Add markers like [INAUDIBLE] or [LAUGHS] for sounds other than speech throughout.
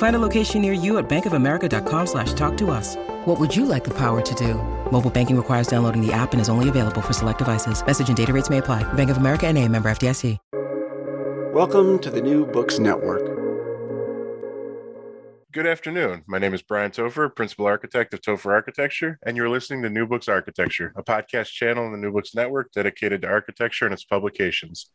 Find a location near you at bankofamerica.com slash talk to us. What would you like the power to do? Mobile banking requires downloading the app and is only available for select devices. Message and data rates may apply. Bank of America and a member FDIC. Welcome to the New Books Network. Good afternoon. My name is Brian Topher, Principal Architect of Topher Architecture, and you're listening to New Books Architecture, a podcast channel on the New Books Network dedicated to architecture and its publications.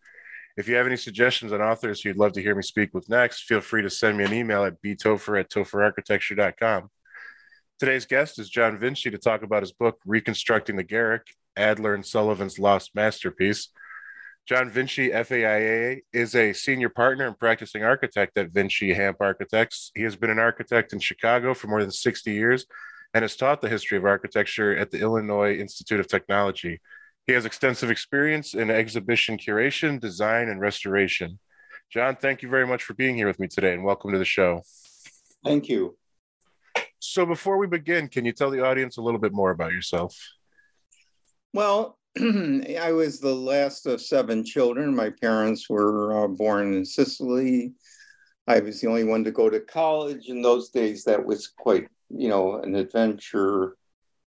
If you have any suggestions on authors you'd love to hear me speak with next, feel free to send me an email at btopher at topherarchitecture.com. Today's guest is John Vinci to talk about his book, Reconstructing the Garrick, Adler and Sullivan's Lost Masterpiece. John Vinci, FAIA, is a senior partner and practicing architect at Vinci Hamp Architects. He has been an architect in Chicago for more than 60 years and has taught the history of architecture at the Illinois Institute of Technology. He has extensive experience in exhibition curation, design, and restoration. John, thank you very much for being here with me today and welcome to the show. Thank you. So, before we begin, can you tell the audience a little bit more about yourself? Well, [CLEARS THROAT] I was the last of seven children. My parents were uh, born in Sicily. I was the only one to go to college. In those days, that was quite, you know, an adventure.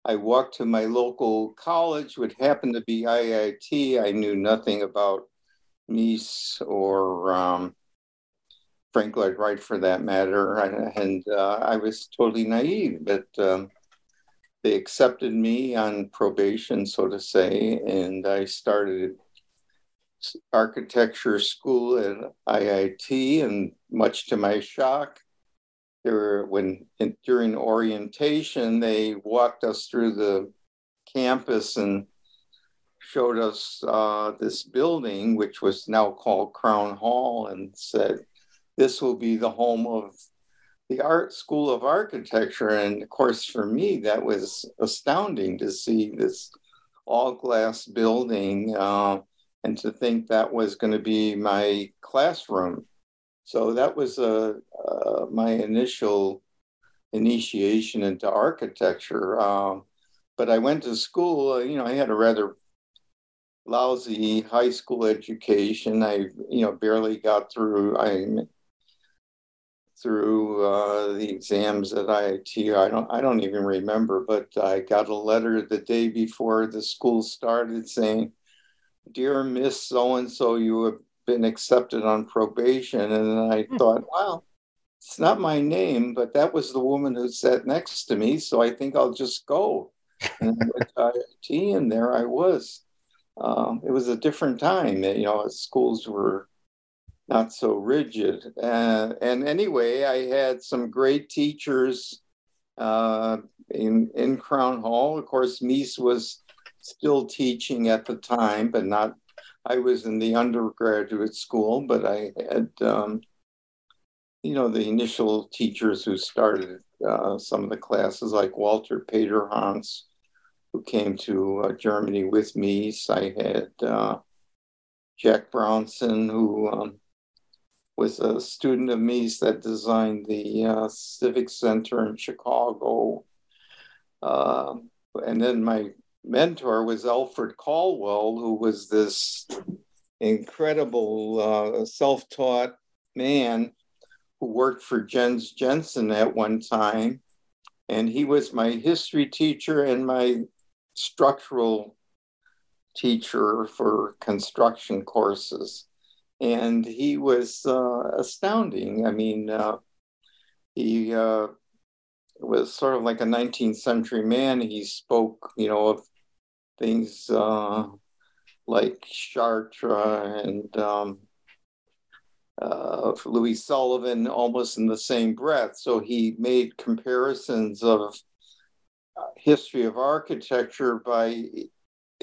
I walked to my local college, which happened to be IIT. I knew nothing about Mies or um, Frank Lloyd Wright for that matter. And uh, I was totally naive, but um, they accepted me on probation, so to say, and I started architecture school at IIT. And much to my shock, there were, when in, during orientation, they walked us through the campus and showed us uh, this building, which was now called Crown Hall, and said, this will be the home of the art school of architecture. And of course for me that was astounding to see this all glass building uh, and to think that was going to be my classroom so that was uh, uh, my initial initiation into architecture um, but i went to school uh, you know i had a rather lousy high school education i you know barely got through i through uh, the exams at IIT. I don't I don't even remember, but I got a letter the day before the school started saying, "Dear Miss So and So, you have been accepted on probation." And I hmm. thought, wow, it's not my name, but that was the woman who sat next to me, so I think I'll just go. [LAUGHS] And I IIT, and there I was. Um, it was a different time. You know, schools were not so rigid. Uh, and anyway, I had some great teachers uh, in in Crown Hall. Of course, Mies was still teaching at the time, but not. I was in the undergraduate school, but I had, um, you know, the initial teachers who started uh, some of the classes, like Walter Peterhans, who came to uh, Germany with Mies. I had uh, Jack Brownson, who um, was a student of Mies that designed the uh, Civic Center in Chicago. Uh, and then my mentor was Alfred Caldwell, who was this incredible uh, self taught man who worked for Jens Jensen at one time. And he was my history teacher and my structural teacher for construction courses. And he was uh, astounding. I mean, uh, he uh, was sort of like a 19th century man. He spoke, you know, of things uh, like Chartres and um, uh, Louis Sullivan almost in the same breath. So he made comparisons of uh, history of architecture by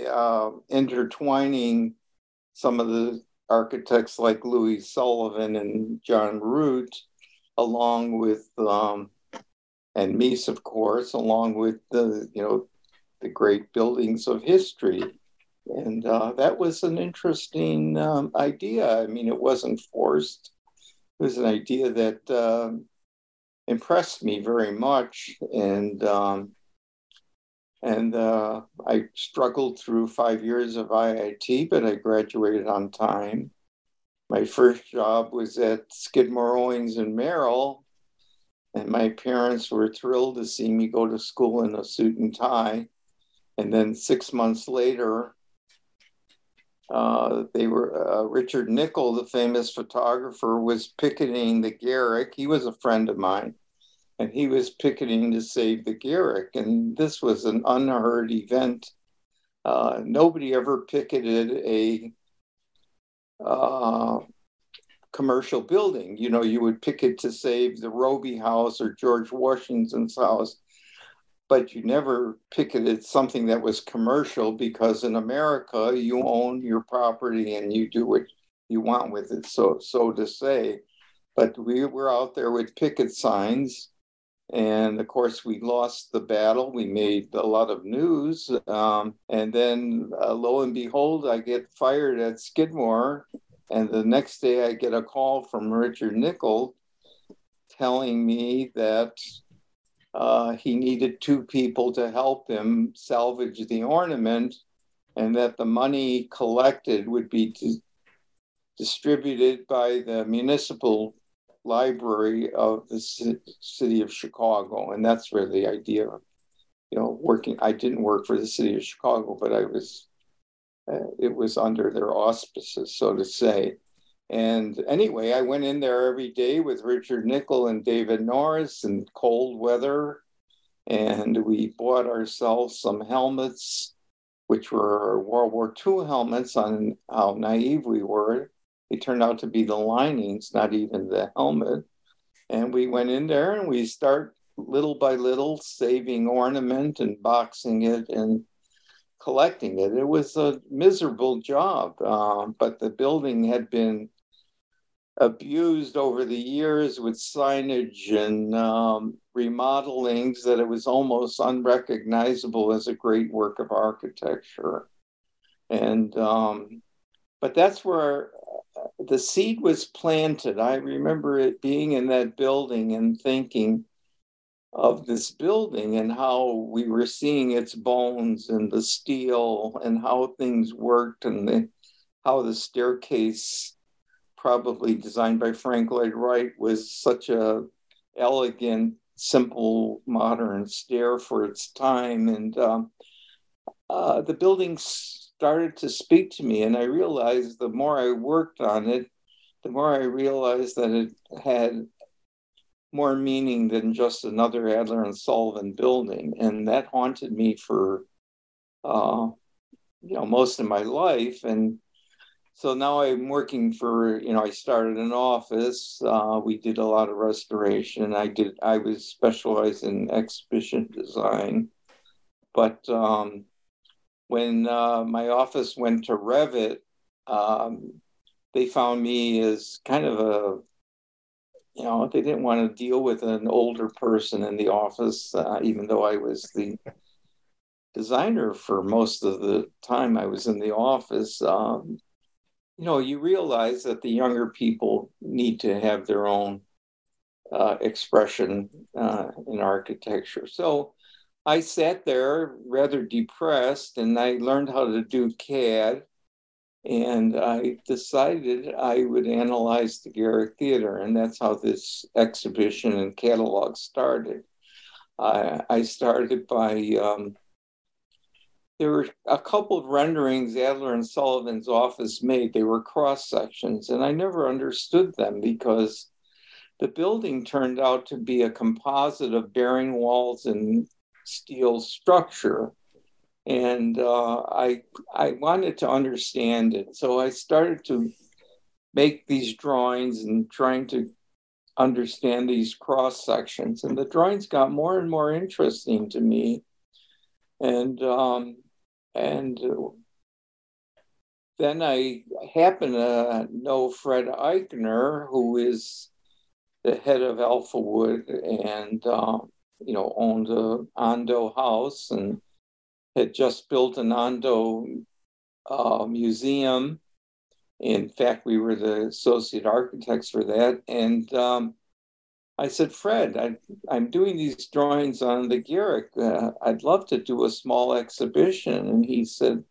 uh, intertwining some of the architects like Louis Sullivan and John Root, along with um, and Mies, of course, along with the you know the great buildings of history. And uh, that was an interesting um, idea. I mean, it wasn't forced. It was an idea that uh, impressed me very much, and um, and uh, I struggled through five years of IIT, but I graduated on time. My first job was at Skidmore, Owings and Merrill, and my parents were thrilled to see me go to school in a suit and tie. And then six months later, uh, they were uh, Richard Nickel, the famous photographer, was picketing the Garrick. He was a friend of mine, and he was picketing to save the Garrick. And this was an unheard event. Uh, nobody ever picketed a uh, commercial building. You know, you would picket to save the Robie House or George Washington's house but you never picketed something that was commercial because in America you own your property and you do what you want with it, so so to say. But we were out there with picket signs, and of course we lost the battle. We made a lot of news, um, and then uh, lo and behold, I get fired at Skidmore, and the next day I get a call from Richard Nickel telling me that uh, he needed two people to help him salvage the ornament, and that the money collected would be di- distributed by the municipal library of the c- city of Chicago. And that's where the idea of, you know, working, I didn't work for the city of Chicago, but I was, uh, it was under their auspices, so to say. And anyway, I went in there every day with Richard Nickel and David Norris in cold weather. And we bought ourselves some helmets, which were World War II helmets on how naive we were. They turned out to be the linings, not even the helmet. And we went in there and we start little by little saving ornament and boxing it and collecting it. It was a miserable job, um, but the building had been abused over the years with signage and um, remodelings that it was almost unrecognizable as a great work of architecture. And um, but that's where uh, the seed was planted. I remember it being in that building and thinking of this building and how we were seeing its bones and the steel and how things worked and the, how the staircase probably designed by Frank Lloyd Wright, was such a elegant, simple, modern stair for its time. And um, uh, the building started to speak to me, and I realized the more I worked on it, the more I realized that it had more meaning than just another Adler and Sullivan building, and that haunted me for uh, you know most of my life. And so now I'm working for, you know, I started an office. Uh, we did a lot of restoration. I did, I was specialized in exhibition design. But um, when uh, my office went to Revit, um, they found me as kind of a, you know, they didn't want to deal with an older person in the office, uh, even though I was the designer for most of the time I was in the office. Um, you know, you realize that the younger people need to have their own uh, expression uh, in architecture. So I sat there rather depressed and I learned how to do CAD. And I decided I would analyze the Garrick Theater, and that's how this exhibition and catalog started. I, I started by um, there were a couple of renderings Adler and Sullivan's office made. They were cross sections, and I never understood them because the building turned out to be a composite of bearing walls and steel structure and uh, I I wanted to understand it. So I started to make these drawings and trying to understand these cross sections, and the drawings got more and more interesting to me, and um, and then I happen to know Fred Eychaner, who is the head of Alphawood and uh, you know owned a Ando house and had just built an Ando uh, museum. In fact, we were the associate architects for that. And um, I said, Fred, I, am doing these drawings on the Garrick. Uh, I'd love to do a small exhibition. And he said,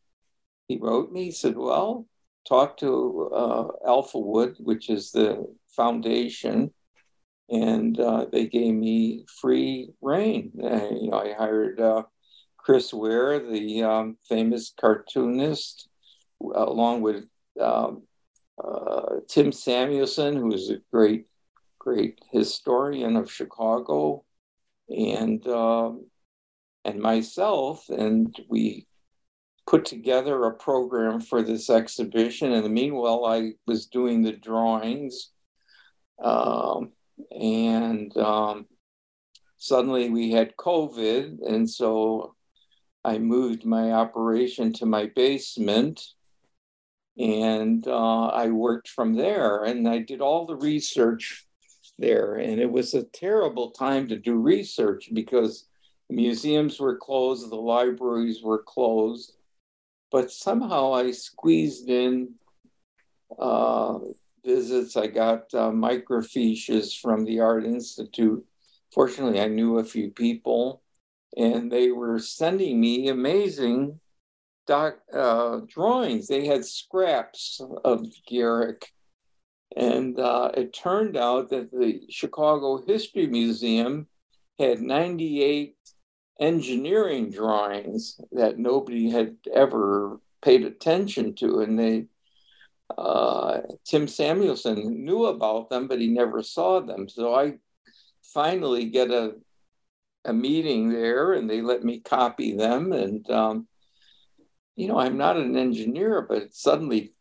he wrote me, he said, well, talk to uh, Alphawood, which is the foundation. And uh, they gave me free reign. Uh, you know, I hired uh, Chris Ware, the um, famous cartoonist, along with um, uh, Tim Samuelson, who is a great, great historian of Chicago, and um, and myself, and we put together a program for this exhibition. And meanwhile, I was doing the drawings, um, and um, suddenly we had COVID, and so I moved my operation to my basement and uh, I worked from there and I did all the research there. And it was a terrible time to do research because museums were closed, the libraries were closed. But somehow I squeezed in uh, visits. I got uh, microfiches from the Art Institute. Fortunately, I knew a few people and they were sending me amazing doc, uh, drawings. They had scraps of Garrick. And uh, it turned out that the Chicago History Museum had 98 engineering drawings that nobody had ever paid attention to. And they, uh, Tim Samuelson knew about them, but he never saw them. So I finally get a a meeting there and they let me copy them. And, um, you know, I'm not an engineer, but suddenly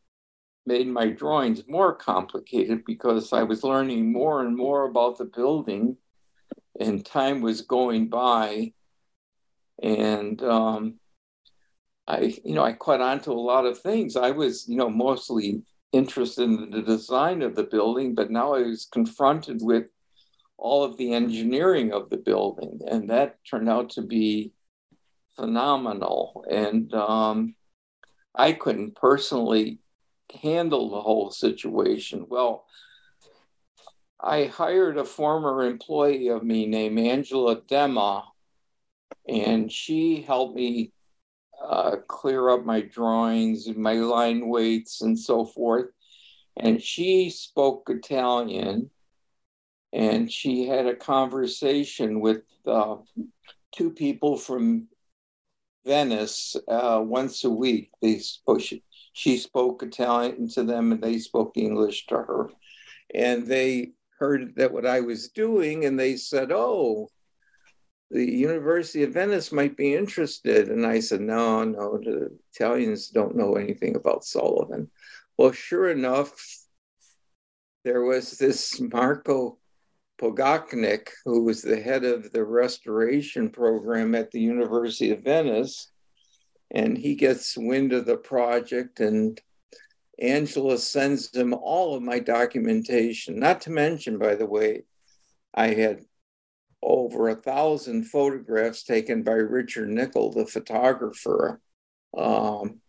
made my drawings more complicated because I was learning more and more about the building and time was going by. And, um, I, you know, I caught on to a lot of things. I was, you know, mostly interested in the design of the building, but now I was confronted with all of the engineering of the building, and that turned out to be phenomenal. And um, I couldn't personally handle the whole situation. Well, I hired a former employee of me named Angela Dema, and she helped me uh, clear up my drawings and my line weights and so forth. And she spoke Italian and she had a conversation with uh, two people from Venice uh, once a week. They spoke, she, she spoke Italian to them, and they spoke English to her. And they heard that what I was doing, and they said, "Oh, the University of Venice might be interested." And I said, "No, no, the Italians don't know anything about Sullivan." Well, sure enough, there was this Marco Pogacnik, who was the head of the restoration program at the University of Venice. And he gets wind of the project, and Angela sends him all of my documentation. Not to mention, by the way, I had over a thousand photographs taken by Richard Nickel, the photographer. Um,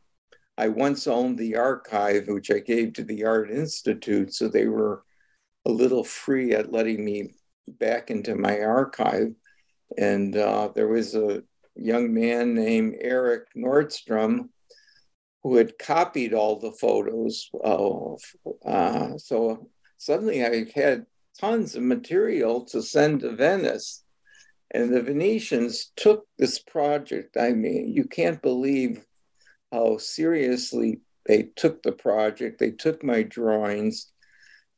I once owned the archive, which I gave to the Art Institute, so they were a little free at letting me back into my archive. And uh, there was a young man named Eric Nordstrom who had copied all the photos. Of, uh, so suddenly I had tons of material to send to Venice. And the Venetians took this project. I mean, you can't believe how seriously they took the project. They took my drawings.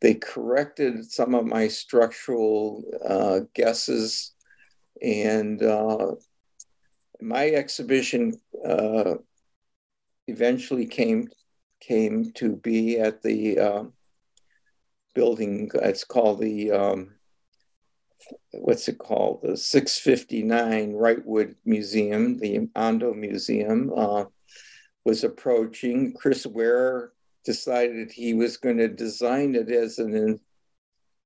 They corrected some of my structural uh, guesses. And uh, my exhibition uh, eventually came came to be at the uh, building. It's called the um, what's it called? The 659 Wrightwood Museum, the Ando Museum, uh, was approaching. Chris Ware decided he was going to design it as an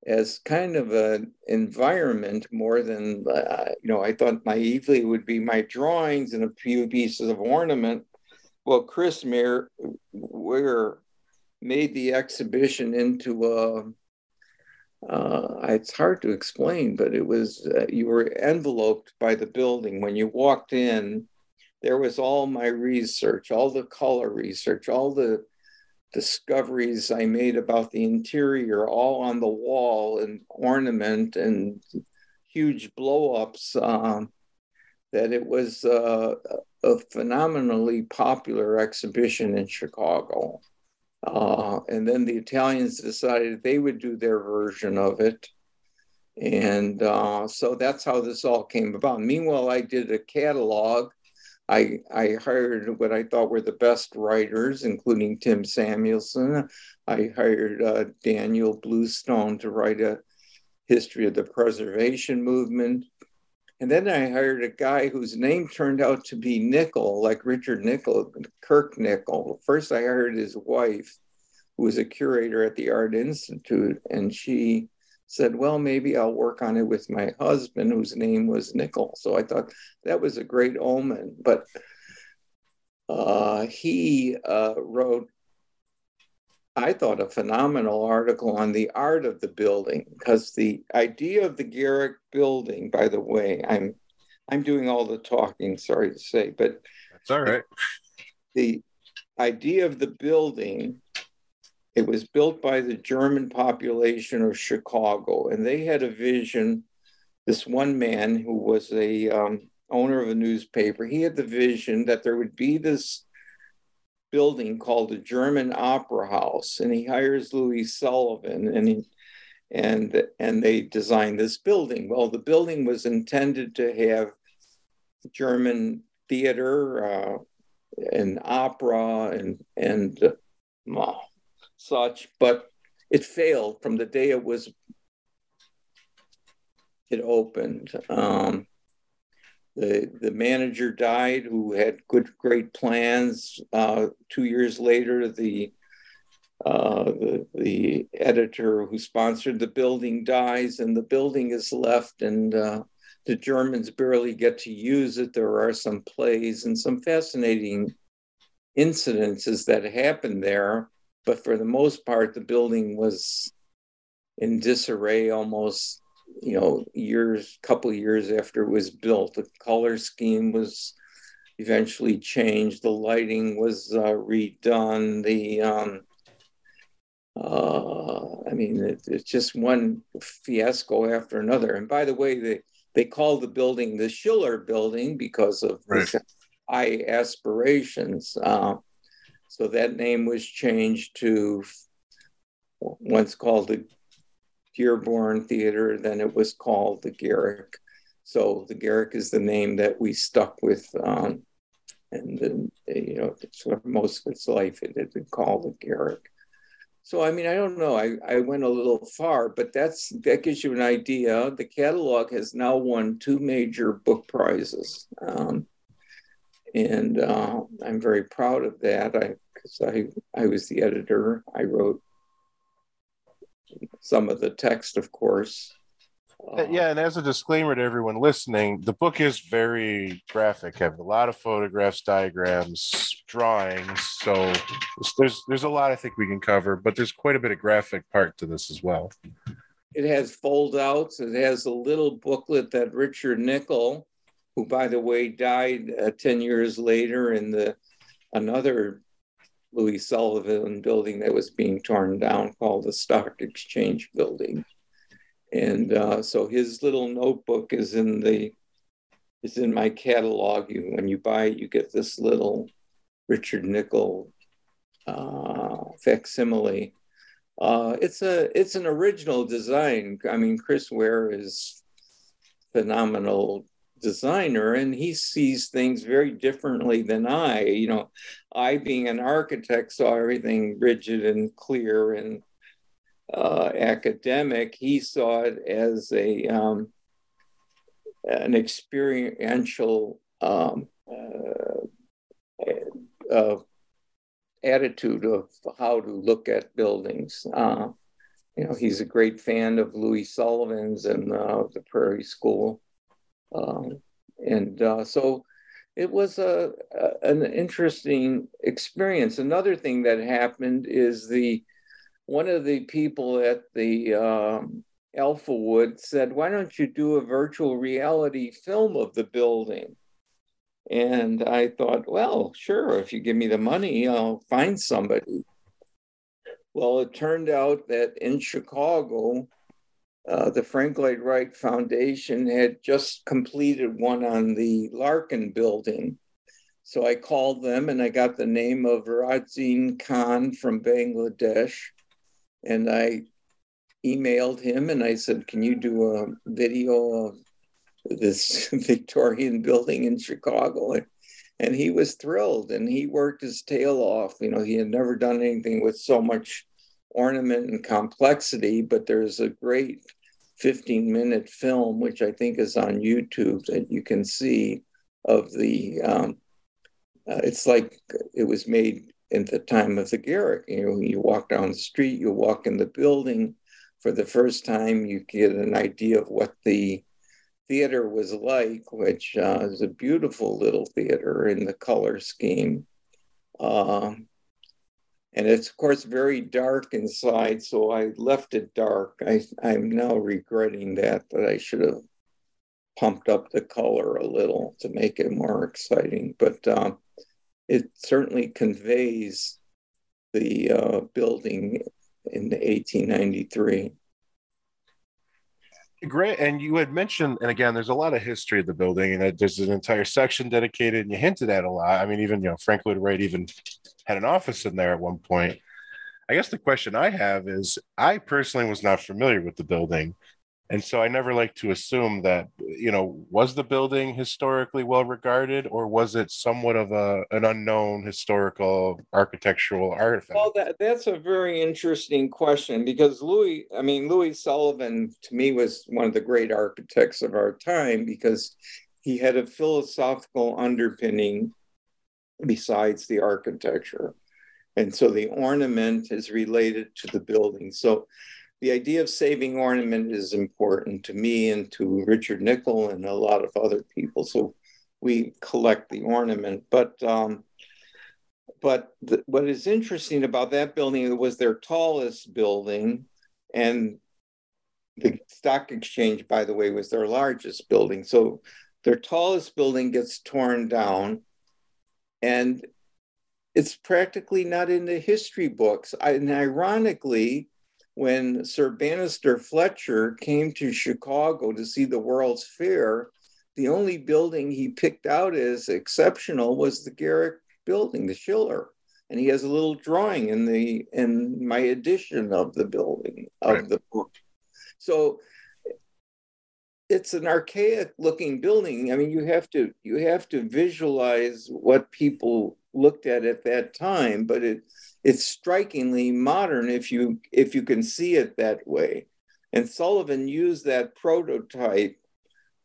as kind of an environment more than uh, you know. I thought naively would be my drawings and a few pieces of ornament. Well, Chris Mayer, Ware made the exhibition into a uh, it's hard to explain, but it was uh, you were enveloped by the building when you walked in. There was all my research, all the color research, all the discoveries I made about the interior, all on the wall and ornament and huge blow-ups. Um, that it was uh, a phenomenally popular exhibition in Chicago. Uh, and then the Italians decided they would do their version of it. And uh, so that's how this all came about. Meanwhile, I did a catalog. I, I hired what I thought were the best writers, including Tim Samuelson. I hired uh, Daniel Bluestone to write a history of the preservation movement. And then I hired a guy whose name turned out to be Nickel, like Richard Nickel, Kirk Nickel. First, I hired his wife, who was a curator at the Art Institute, and she said, Well, maybe I'll work on it with my husband, whose name was Nickel. So I thought that was a great omen. But uh, he uh, wrote I thought, a phenomenal article on the art of the building because the idea of the Garrick building, by the way, I'm I'm doing all the talking, sorry to say, but that's all right. The idea of the building, it was built by the German population of Chicago, and they had a vision. This one man who was a um, owner of a newspaper, he had the vision that there would be this building called the German Opera House, and he hires Louis Sullivan, and he, and and they design this building. Well, the building was intended to have German theater uh, and opera and and uh, such, but it failed from the day it was it opened. Um, the, the manager died who had good, great plans. Uh, two years later, the, uh, the, the editor who sponsored the building dies, and the building is left, and uh, the Germans barely get to use it. There are some plays and some fascinating incidences that happened there, but for the most part, the building was in disarray almost you know, years, couple years after it was built. The color scheme was eventually changed. The lighting was uh, redone. The, um, uh, I mean, it, it's just one fiasco after another. And by the way, they they call the building the Schiller Building because of right. high aspirations. Uh, so that name was changed to once called the Dearborn Theater, then it was called the Garrick. So the Garrick is the name that we stuck with, um, and then, you know, for most of its life, it had been called the Garrick. So I mean, I don't know. I, I went a little far, but that's that gives you an idea. The catalog has now won two major book prizes, um, and uh, I'm very proud of that. I because I I was the editor. I wrote some of the text, of course. Uh, yeah, and as a disclaimer to everyone listening, the book is very graphic. I Have a lot of photographs, diagrams, drawings. So there's there's a lot I think we can cover, but there's quite a bit of graphic part to this as well. It has fold outs. It has a little booklet that Richard Nickel, who by the way died uh, ten years later in the another Louis Sullivan building that was being torn down called the Stock Exchange Building. And uh, so his little notebook is in the is in my catalog. You, when you buy it, you get this little Richard Nickel uh, facsimile. Uh, it's a it's an original design. I mean, Chris Ware is phenomenal designer and he sees things very differently than I. You know, I being an architect saw everything rigid and clear and uh, academic. He saw it as a um, an experiential um, uh, uh, attitude of how to look at buildings. Uh, you know, he's a great fan of Louis Sullivan's and uh, the Prairie School. Um, and uh, so it was a, a, an interesting experience. Another thing that happened is the one of the people at the um, Alphawood said, "Why don't you do a virtual reality film of the building?" And I thought, well, sure, if you give me the money, I'll find somebody. Well, it turned out that in Chicago, uh, the Frank Lloyd Wright Foundation had just completed one on the Larkin building. So I called them and I got the name of Razin Khan from Bangladesh. And I emailed him and I said, Can you do a video of this [LAUGHS] Victorian building in Chicago? And he was thrilled and he worked his tail off. You know, he had never done anything with so much ornament and complexity, but there's a great 15 minute film, which I think is on YouTube, that you can see of the. Um, uh, it's like it was made in the time of the Garrick. You know, you walk down the street, you walk in the building for the first time, you get an idea of what the theater was like, which uh, is a beautiful little theater in the color scheme. Um, and it's of course very dark inside so i left it dark I, i'm now regretting that that i should have pumped up the color a little to make it more exciting but um, it certainly conveys the uh, building in 1893 Great. And you had mentioned, and again, there's a lot of history of the building, and there's an entire section dedicated, and you hinted at a lot. I mean, even, you know, Frank Lloyd Wright even had an office in there at one point. I guess the question I have is I personally was not familiar with the building. And so I never like to assume that, you know, was the building historically well regarded or was it somewhat of a, an unknown historical architectural artifact? Well, that, that's a very interesting question because Louis, I mean, Louis Sullivan to me was one of the great architects of our time because he had a philosophical underpinning besides the architecture. And so the ornament is related to the building. So the idea of saving ornament is important to me and to Richard Nickel and a lot of other people. So we collect the ornament. But um, but the, what is interesting about that building it was their tallest building, and the stock exchange, by the way, was their largest building. So their tallest building gets torn down, and it's practically not in the history books. And ironically, when Sir Bannister Fletcher came to Chicago to see the World's Fair, the only building he picked out as exceptional was the Garrick building, the Schiller. And he has a little drawing in the in my edition of the building of right. the book. So it's an archaic looking building. I mean, you have to you have to visualize what people looked at at that time, but it it's strikingly modern if you if you can see it that way. And Sullivan used that prototype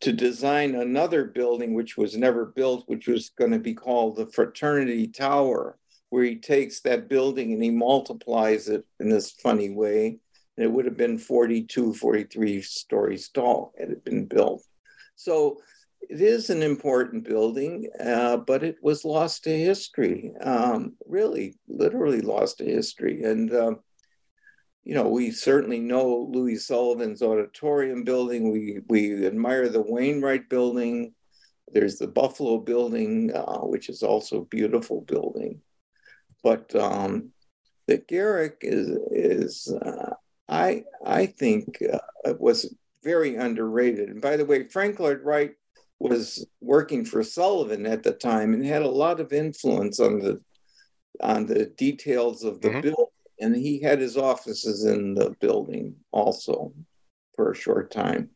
to design another building which was never built, which was going to be called the Fraternity Tower, where he takes that building and he multiplies it in this funny way. It would have been 42, 43 stories tall had it been built. So it is an important building, uh, but it was lost to history. Um, really, literally lost to history. And um, you know, we certainly know Louis Sullivan's auditorium building. We we admire the Wainwright building. There's the Buffalo building, uh, which is also a beautiful building. but um, the Garrick is is uh, I I think uh, was very underrated. And by the way, Frank Lloyd Wright was working for Sullivan at the time and had a lot of influence on the on the details of the mm-hmm. building. And he had his offices in the building also for a short time.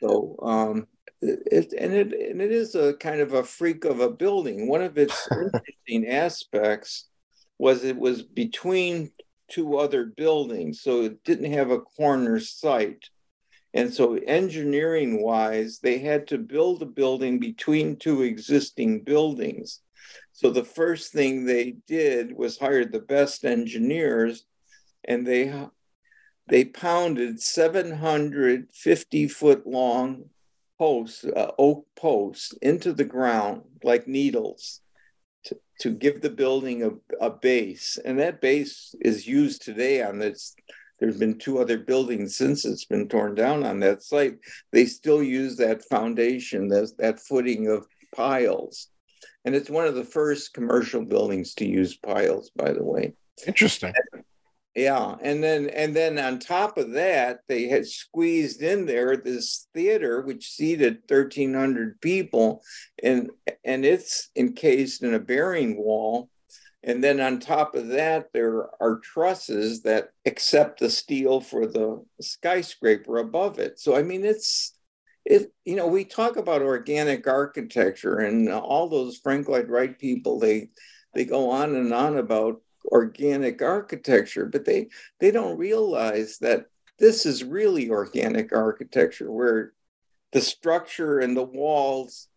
So um, it, and it and it is a kind of a freak of a building. One of its [LAUGHS] interesting aspects was it was between two other buildings, so it didn't have a corner site. And so, engineering wise, they had to build a building between two existing buildings. So, the first thing they did was hire the best engineers, and they they pounded 750 foot long posts, uh, oak posts, into the ground like needles to, give the building a, a base. And that base is used today on this. There's been two other buildings since it's been torn down on that site. They still use that foundation, that, that footing of piles. And it's one of the first commercial buildings to use piles, by the way. Interesting. Yeah, and then and then on top of that, they had squeezed in there this theater which seated thirteen hundred people, and and it's encased in a bearing wall, and then on top of that, there are trusses that accept the steel for the skyscraper above it. So I mean, it's it. You know, we talk about organic architecture, and all those Frank Lloyd Wright people they they go on and on about organic architecture, but they they don't realize that this is really organic architecture where the structure and the walls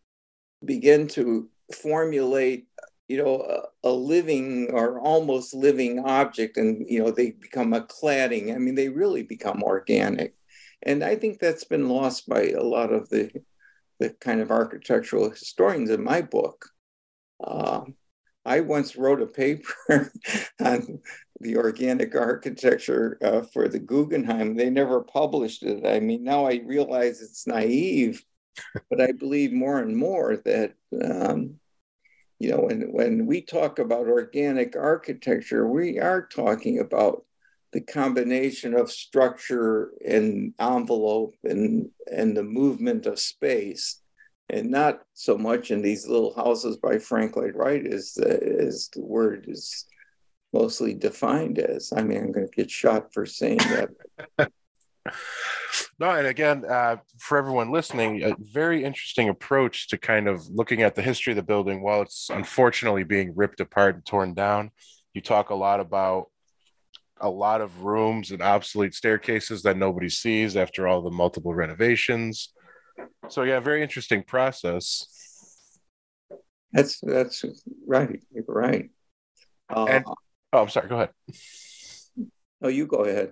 begin to formulate you know a, a, living or almost living object and you know they become a cladding. I mean they really become organic. And i think that's been lost by a lot of the the kind of architectural historians in my book. Uh, I once wrote a paper [LAUGHS] on the organic architecture uh, for the Guggenheim. They never published it. I mean, now I realize it's naive, [LAUGHS] but I believe more and more that, um, you know, when, when we talk about organic architecture, we are talking about the combination of structure and envelope and, and the movement of space and not so much in these little houses by Frank Lloyd Wright as the, as the word is mostly defined as. I mean, I'm going to get shot for saying that. [LAUGHS] no, and again, uh, for everyone listening, a very interesting approach to kind of looking at the history of the building while it's unfortunately being ripped apart and torn down. You talk a lot about a lot of rooms and obsolete staircases that nobody sees after all the multiple renovations so yeah, very interesting process. That's that's right. You're right. Uh, and, oh, I'm sorry. Go ahead. No, you go ahead.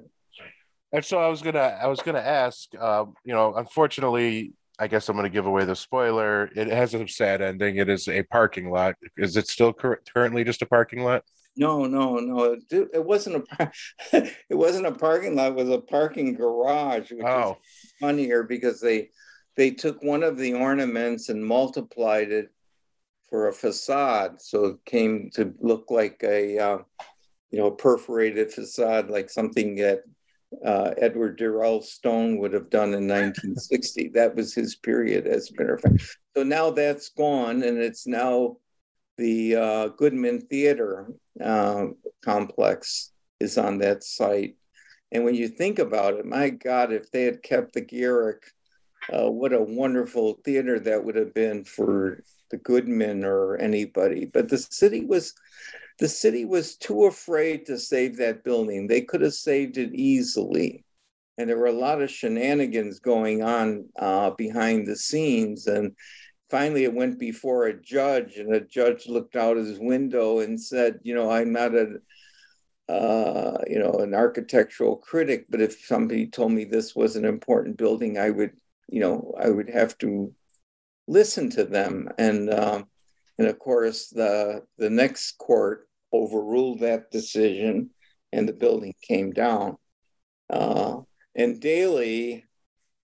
And so I was gonna I was gonna ask. Uh, you know, unfortunately, I guess I'm gonna give away the spoiler. It has a sad ending. It is a parking lot. Is it still cur- currently just a parking lot? No, no, no. It, it wasn't a [LAUGHS] it wasn't a parking lot. It was a parking garage. Which oh. is funnier because they they took one of the ornaments and multiplied it for a facade, so it came to look like a uh, you know perforated facade, like something that uh, Edward Durell Stone would have done in 1960. [LAUGHS] that was his period, as a matter of fact. So now that's gone, and it's now the uh, Goodman Theater uh, complex is on that site. And when you think about it, my God, if they had kept the Garrick uh, what a wonderful theater that would have been for the Goodman or anybody. But the city was the city was too afraid to save that building. They could have saved it easily. And there were a lot of shenanigans going on uh, behind the scenes. And finally, it went before a judge, and a judge looked out his window and said, You know, I'm not a uh, you know, an architectural critic, but if somebody told me this was an important building, I would you know, I would have to listen to them. And um, and of course, the the next court overruled that decision, and the building came down. Uh, and Daley,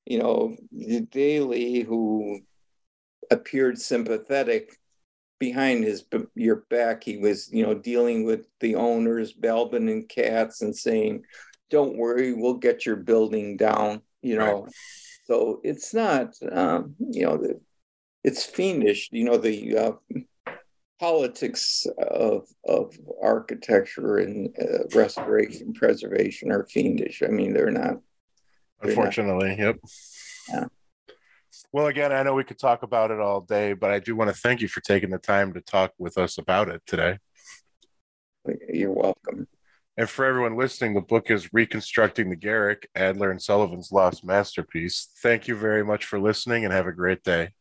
you know, Daley, who appeared sympathetic behind his your back he was you know dealing with the owners Balaban and Katz and saying don't worry we'll get your building down you know right. So it's not um, you know the, it's fiendish you know the uh, politics of of architecture and uh, restoration preservation are fiendish i mean they're not they're unfortunately not, yep yeah well, again, I know we could talk about it all day, but I do want to thank you for taking the time to talk with us about it today. You're welcome. And for everyone listening, the book is Reconstructing the Garrick, Adler and Sullivan's Lost Masterpiece. Thank you very much for listening and have a great day.